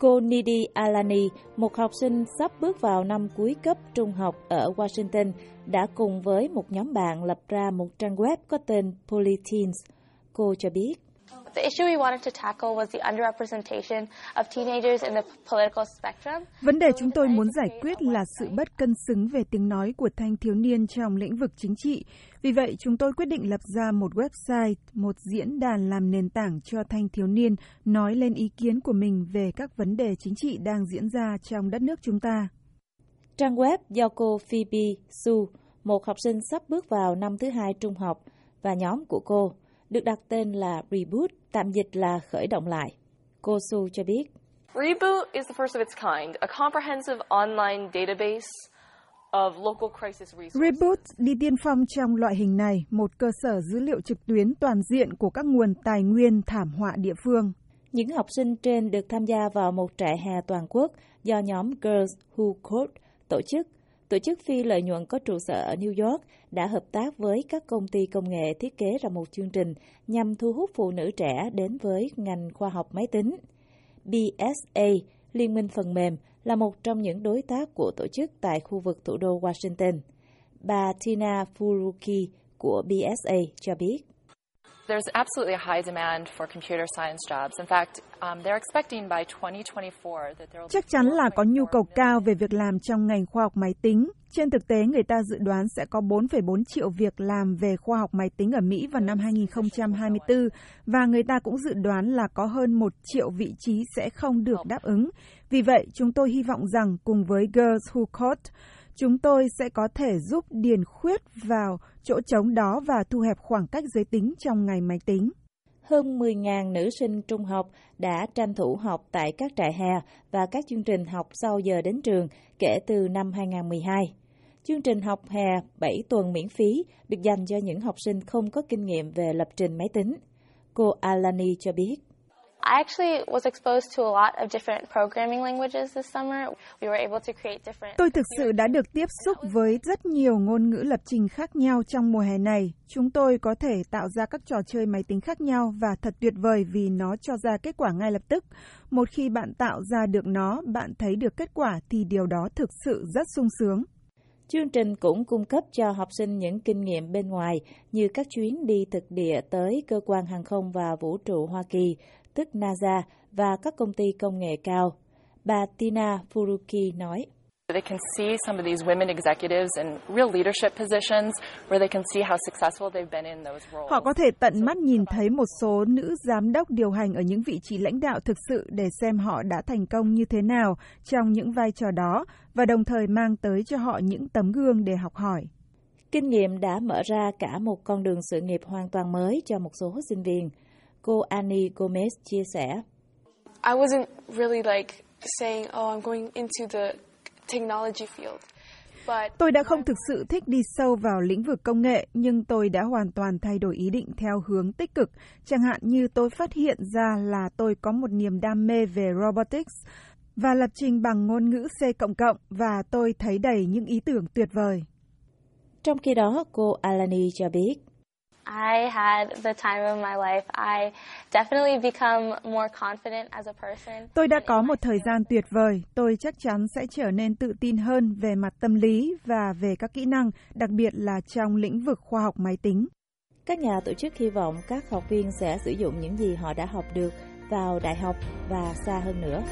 Cô Nidi Alani, một học sinh sắp bước vào năm cuối cấp trung học ở Washington, đã cùng với một nhóm bạn lập ra một trang web có tên Polyteens. Cô cho biết. The issue we wanted to tackle was the underrepresentation of teenagers in the political spectrum. Vấn đề chúng tôi muốn giải quyết là sự bất cân xứng về tiếng nói của thanh thiếu niên trong lĩnh vực chính trị. Vì vậy, chúng tôi quyết định lập ra một website, một diễn đàn làm nền tảng cho thanh thiếu niên nói lên ý kiến của mình về các vấn đề chính trị đang diễn ra trong đất nước chúng ta. Trang web do cô Phoebe Su, một học sinh sắp bước vào năm thứ hai trung học, và nhóm của cô được đặt tên là Reboot, tạm dịch là khởi động lại. Cô Su cho biết. Reboot is the first of its kind, a comprehensive online database of local crisis resources. Reboot đi tiên phong trong loại hình này, một cơ sở dữ liệu trực tuyến toàn diện của các nguồn tài nguyên thảm họa địa phương. Những học sinh trên được tham gia vào một trại hè toàn quốc do nhóm Girls Who Code tổ chức tổ chức phi lợi nhuận có trụ sở ở New York đã hợp tác với các công ty công nghệ thiết kế ra một chương trình nhằm thu hút phụ nữ trẻ đến với ngành khoa học máy tính. BSA, Liên minh phần mềm, là một trong những đối tác của tổ chức tại khu vực thủ đô Washington. Bà Tina Furuki của BSA cho biết. There's absolutely a high demand for computer science jobs. In fact, um, they're expecting by 2024 that there will Chắc chắn là có nhu cầu cao về việc làm trong ngành khoa học máy tính. Trên thực tế, người ta dự đoán sẽ có 4,4 triệu việc làm về khoa học máy tính ở Mỹ vào năm 2024 và người ta cũng dự đoán là có hơn 1 triệu vị trí sẽ không được đáp ứng. Vì vậy, chúng tôi hy vọng rằng cùng với Girls Who Code, chúng tôi sẽ có thể giúp điền khuyết vào chỗ trống đó và thu hẹp khoảng cách giới tính trong ngày máy tính. Hơn 10.000 nữ sinh trung học đã tranh thủ học tại các trại hè và các chương trình học sau giờ đến trường kể từ năm 2012. Chương trình học hè 7 tuần miễn phí được dành cho những học sinh không có kinh nghiệm về lập trình máy tính. Cô Alani cho biết. I actually was exposed to a lot of different programming languages this summer. We were able to create different Tôi thực sự đã được tiếp xúc với rất nhiều ngôn ngữ lập trình khác nhau trong mùa hè này. Chúng tôi có thể tạo ra các trò chơi máy tính khác nhau và thật tuyệt vời vì nó cho ra kết quả ngay lập tức. Một khi bạn tạo ra được nó, bạn thấy được kết quả thì điều đó thực sự rất sung sướng. Chương trình cũng cung cấp cho học sinh những kinh nghiệm bên ngoài như các chuyến đi thực địa tới cơ quan hàng không và vũ trụ Hoa Kỳ, tức NASA và các công ty công nghệ cao. Bà Tina Furuki nói. They can see some of these women executives in real leadership positions where they can see how successful they've been in those roles. Họ có thể tận mắt nhìn thấy một số nữ giám đốc điều hành ở những vị trí lãnh đạo thực sự để xem họ đã thành công như thế nào trong những vai trò đó và đồng thời mang tới cho họ những tấm gương để học hỏi. Kinh nghiệm đã mở ra cả một con đường sự nghiệp hoàn toàn mới cho một số sinh viên. Cô Annie Gomez chia sẻ. I wasn't really like saying, oh, I'm going into the technology field. But Tôi đã không thực sự thích đi sâu vào lĩnh vực công nghệ, nhưng tôi đã hoàn toàn thay đổi ý định theo hướng tích cực. Chẳng hạn như tôi phát hiện ra là tôi có một niềm đam mê về robotics và lập trình bằng ngôn ngữ C cộng cộng và tôi thấy đầy những ý tưởng tuyệt vời. Trong khi đó, cô Alani cho biết. I had the time of my life. I definitely become more confident as a person. Tôi đã có một thời gian tuyệt vời. Tôi chắc chắn sẽ trở nên tự tin hơn về mặt tâm lý và về các kỹ năng, đặc biệt là trong lĩnh vực khoa học máy tính. Các nhà tổ chức hy vọng các học viên sẽ sử dụng những gì họ đã học được vào đại học và xa hơn nữa.